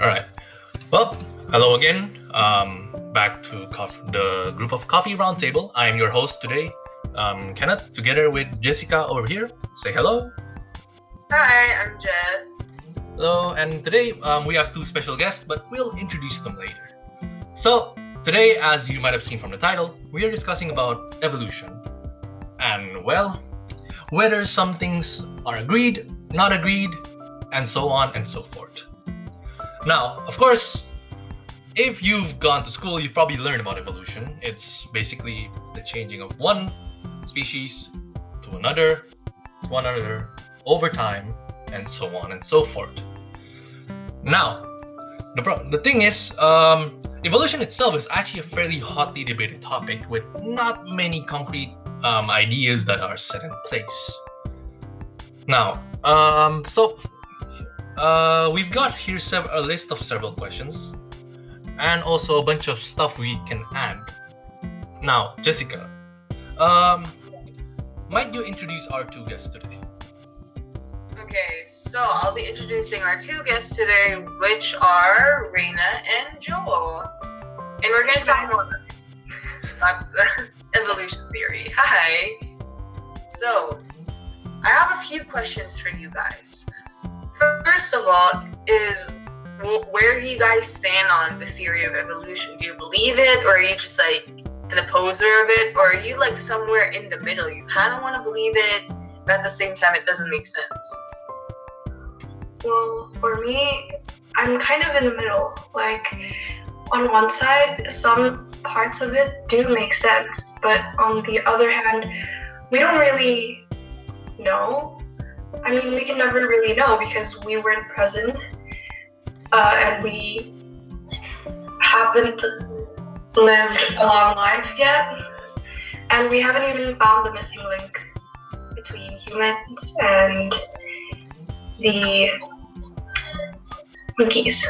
All right. Well, hello again. Um, back to cof- the group of coffee roundtable. I am your host today, um, Kenneth, together with Jessica over here. Say hello. Hi, I'm Jess. Hello. And today um, we have two special guests, but we'll introduce them later. So today, as you might have seen from the title, we are discussing about evolution, and well, whether some things are agreed, not agreed, and so on and so forth. Now, of course, if you've gone to school, you've probably learned about evolution. It's basically the changing of one species to another, to another, over time, and so on and so forth. Now, the, pro- the thing is, um, evolution itself is actually a fairly hotly debated topic with not many concrete um, ideas that are set in place. Now, um, so uh, we've got here sev- a list of several questions and also a bunch of stuff we can add. Now, Jessica, um, might you introduce our two guests today? Okay, so I'll be introducing our two guests today, which are Reina and Joel. And we're going to talk about evolution theory. Hi. So, I have a few questions for you guys. First of all, is where do you guys stand on the theory of evolution? Do you believe it, or are you just like an opposer of it, or are you like somewhere in the middle? You kind of want to believe it, but at the same time, it doesn't make sense. Well, for me, I'm kind of in the middle. Like, on one side, some parts of it do make sense, but on the other hand, we don't really know. I mean, we can never really know because we weren't present uh, and we haven't lived a long life yet, and we haven't even found the missing link between humans and the monkeys.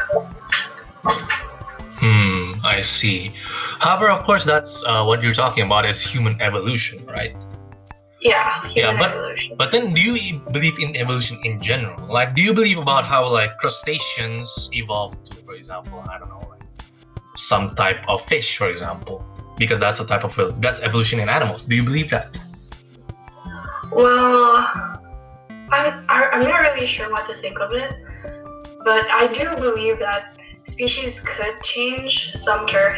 Hmm, I see. However, of course, that's uh, what you're talking about is human evolution, right? Yeah, human but- evolution. But then, do you believe in evolution in general? Like, do you believe about how like crustaceans evolved to, for example, I don't know, like some type of fish, for example, because that's a type of that's evolution in animals. Do you believe that? Well, I'm, I'm not really sure what to think of it, but I do believe that species could change some char-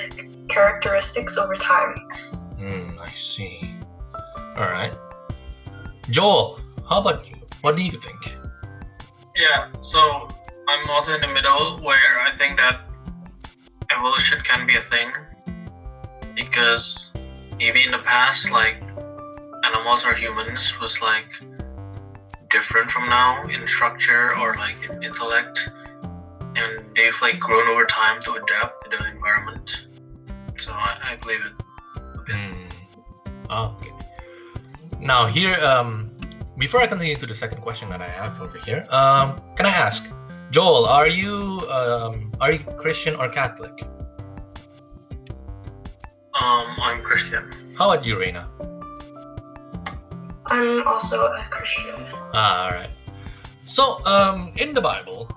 characteristics over time. Hmm, I see. All right. Joel, how about you? What do you think? Yeah, so I'm also in the middle where I think that evolution can be a thing because maybe in the past, like animals or humans was like different from now in structure or like in intellect, and they've like grown over time to adapt to the environment. So I, I believe it. Hmm. Okay. Now here, um, before I continue to the second question that I have over here, um, can I ask, Joel, are you um, are you Christian or Catholic? Um, I'm Christian. How about you, Reina? I'm also a Christian. Ah, all right. So, um, in the Bible,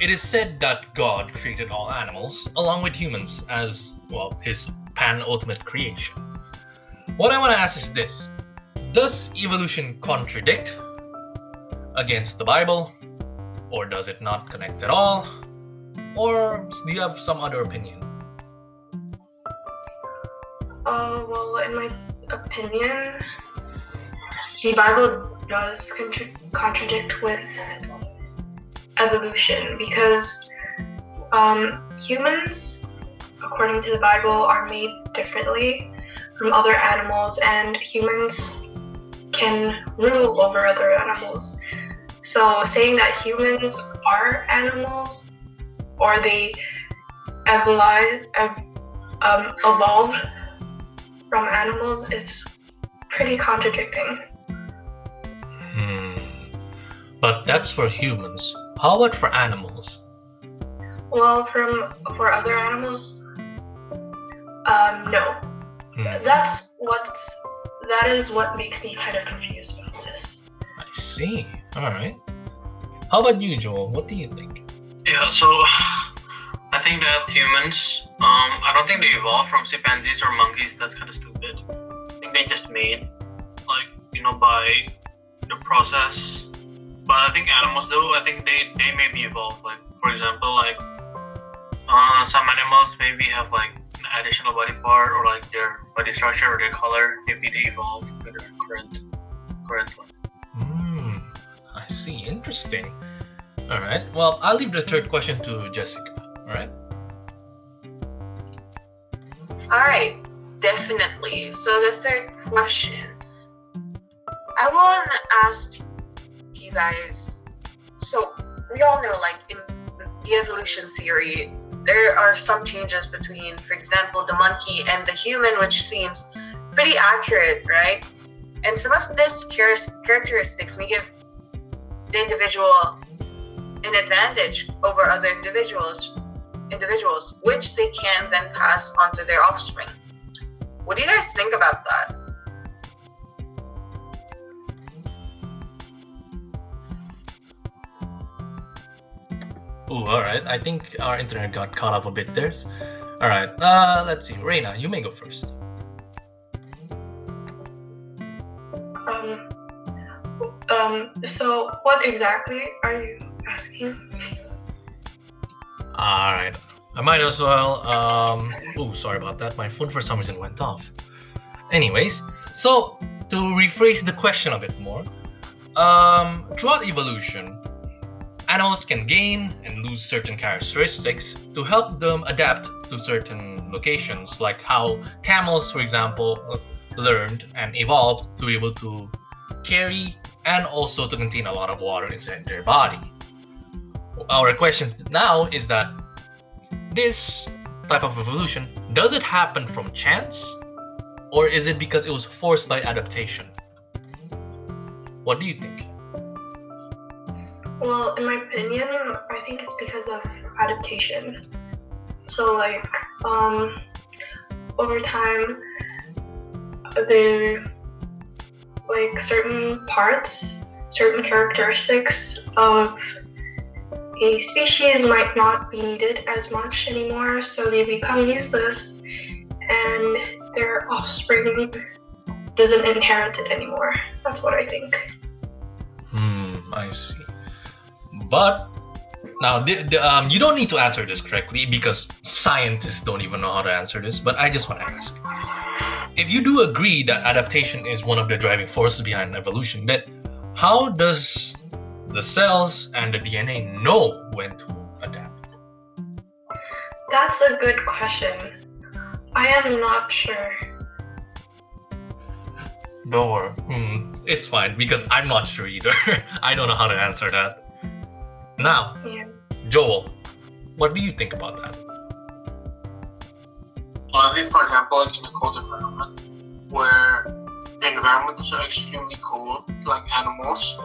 it is said that God created all animals, along with humans, as well His pan-ultimate creation. What I want to ask is this: Does evolution contradict against the Bible, or does it not connect at all, or do you have some other opinion? Uh, well, in my opinion, the Bible does contra- contradict with evolution because um, humans, according to the Bible, are made differently from other animals, and humans can rule over other animals. So, saying that humans are animals or they evoli- um, evolved from animals is pretty contradicting. Hmm. But that's for humans. How about for animals? Well, from for other animals, um, no. Hmm. That's what that is what makes me kind of confused about this. I see. All right. How about you, Joel? What do you think? Yeah, so I think that humans, um, I don't think they evolved from chimpanzees or monkeys. That's kind of stupid. I think they just made, like, you know, by the process. But I think animals, though, I think they they maybe evolved. Like, for example, like, uh, some animals maybe have like an additional body part or like their body structure or their color. Maybe they evolved to their current current one. Hmm, I see. Interesting. All right. Well, I'll leave the third question to Jessica. All right. Alright, definitely. So the third question. I want to ask you guys. So we all know, like in the evolution theory, there are some changes between, for example, the monkey and the human, which seems pretty accurate, right? And some of these char- characteristics may give the individual an advantage over other individuals individuals, which they can then pass on to their offspring. What do you guys think about that? Ooh, all right. I think our internet got caught up a bit there. All right. Uh, let's see. Reina, you may go first. Um, um, so what exactly are you asking? All right. I might as well. Um. Oh, sorry about that. My phone for some reason went off. Anyways, so to rephrase the question a bit more, um, throughout evolution, animals can gain and lose certain characteristics to help them adapt to certain locations, like how camels, for example, learned and evolved to be able to carry and also to contain a lot of water inside their body. Our question now is that this type of evolution does it happen from chance or is it because it was forced by adaptation? What do you think? Well, in my opinion, I think it's because of adaptation. So, like, um, over time, the like certain parts, certain characteristics of a species might not be needed as much anymore, so they become useless, and their offspring doesn't inherit it anymore. That's what I think. Hmm, I see. But now, the, the, um, you don't need to answer this correctly because scientists don't even know how to answer this. But I just want to ask: if you do agree that adaptation is one of the driving forces behind evolution, then how does the cells and the DNA know when to adapt? That's a good question. I am not sure. Don't worry. Hmm, it's fine because I'm not sure either. I don't know how to answer that. Now, Yeah. Joel, what do you think about that? Well, I think, for example, like in a cold environment, where the environment is so extremely cold, like animals,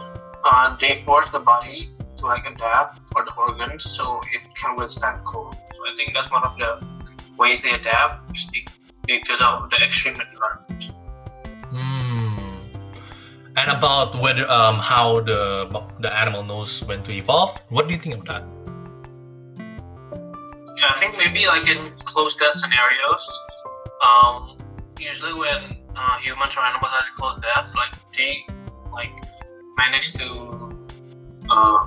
uh, they force the body to like adapt or the organs so it can withstand cold. So I think that's one of the ways they adapt because of the extreme environment. And about whether um how the the animal knows when to evolve, what do you think of that? Yeah, I think maybe like in close death scenarios, um, usually when uh, humans or animals are in close death, like they like manage to uh,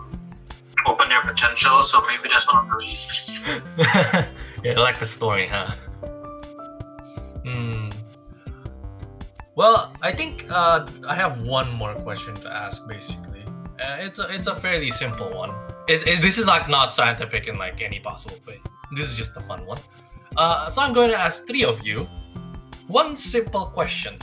open their potential. So maybe that's one of the reasons. yeah, I like the story, huh? I think uh, I have one more question to ask. Basically, uh, it's a it's a fairly simple one. It, it, this is like not scientific in like any possible way. This is just a fun one. Uh, so I'm going to ask three of you one simple question: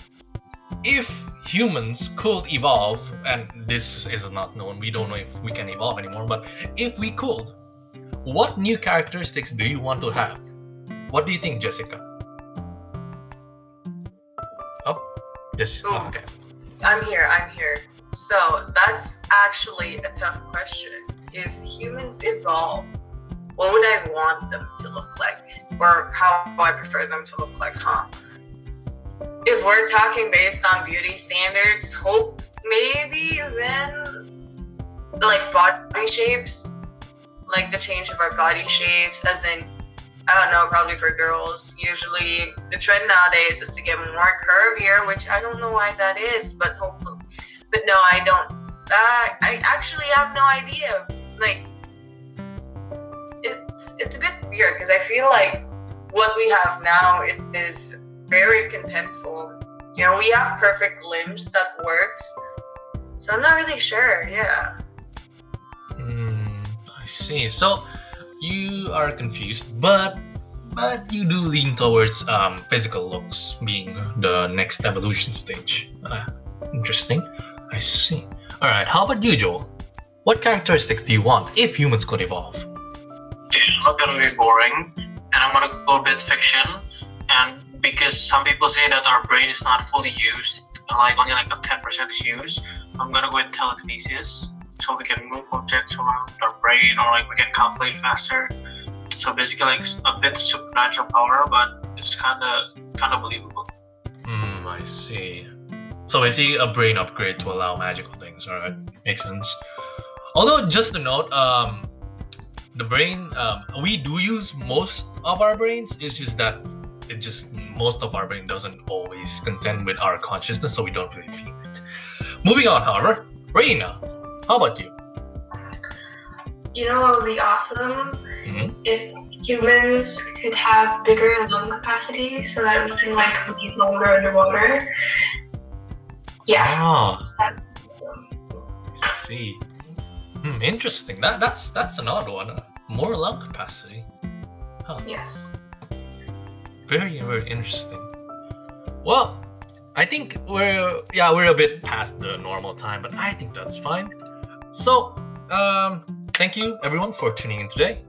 If humans could evolve, and this is not known, we don't know if we can evolve anymore. But if we could, what new characteristics do you want to have? What do you think, Jessica? Yes. Ooh. okay. I'm here, I'm here. So that's actually a tough question. If humans evolve, what would I want them to look like? Or how I prefer them to look like, huh? If we're talking based on beauty standards, hope maybe then like body shapes, like the change of our body shapes, as in I don't know, probably for girls. Usually, the trend nowadays is to get more curvier, which I don't know why that is, but hopefully, but no, I don't. Uh, I actually have no idea. Like, it's it's a bit weird because I feel like what we have now is very contentful. You know, we have perfect limbs that works. So I'm not really sure. Yeah. Hmm, I see. So you are confused, but but you do lean towards um, physical looks being the next evolution stage. Uh, interesting. I see. All right. How about you, Joel? What characteristics do you want if humans could evolve? I'm not gonna be boring, and I'm gonna go a bit fiction. And because some people say that our brain is not fully used, like only like a 10% is used, I'm gonna go with telekinesis. So we can move objects around our brain, or like we can calculate faster. So basically, like a bit supernatural power, but it's kind of kind of believable. Hmm, I see. So I see a brain upgrade to allow magical things. All right, makes sense. Although, just a note, um, the brain, um, we do use most of our brains. It's just that it just most of our brain doesn't always contend with our consciousness, so we don't really feel it. Moving on, however, Reina, how about you? You know what would be awesome Mhm. if humans could have bigger lung capacity so that we can like breathe longer underwater. Yeah. Ah, awesome. See. Hmm, interesting. That that's that's an odd one. More lung capacity. Yes. Very very interesting. Well, I think we're yeah we're a bit past the normal time, but I think that's fine. So um, thank you everyone for tuning in today.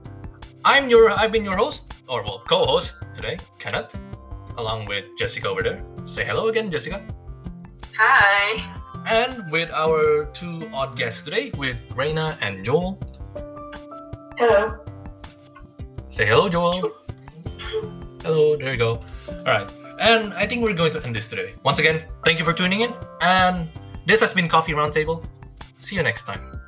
I'm your I've been your host or well co-host today, Kenneth, along with Jessica over there. Say hello again, Jessica. Hi. And with our two odd guests today, with Reina and Joel. Hello. Say hello, Joel. Hello, there you go. Alright, and I think we're going to end this today. Once again, thank you for tuning in, and this has been Coffee Roundtable. See you next time.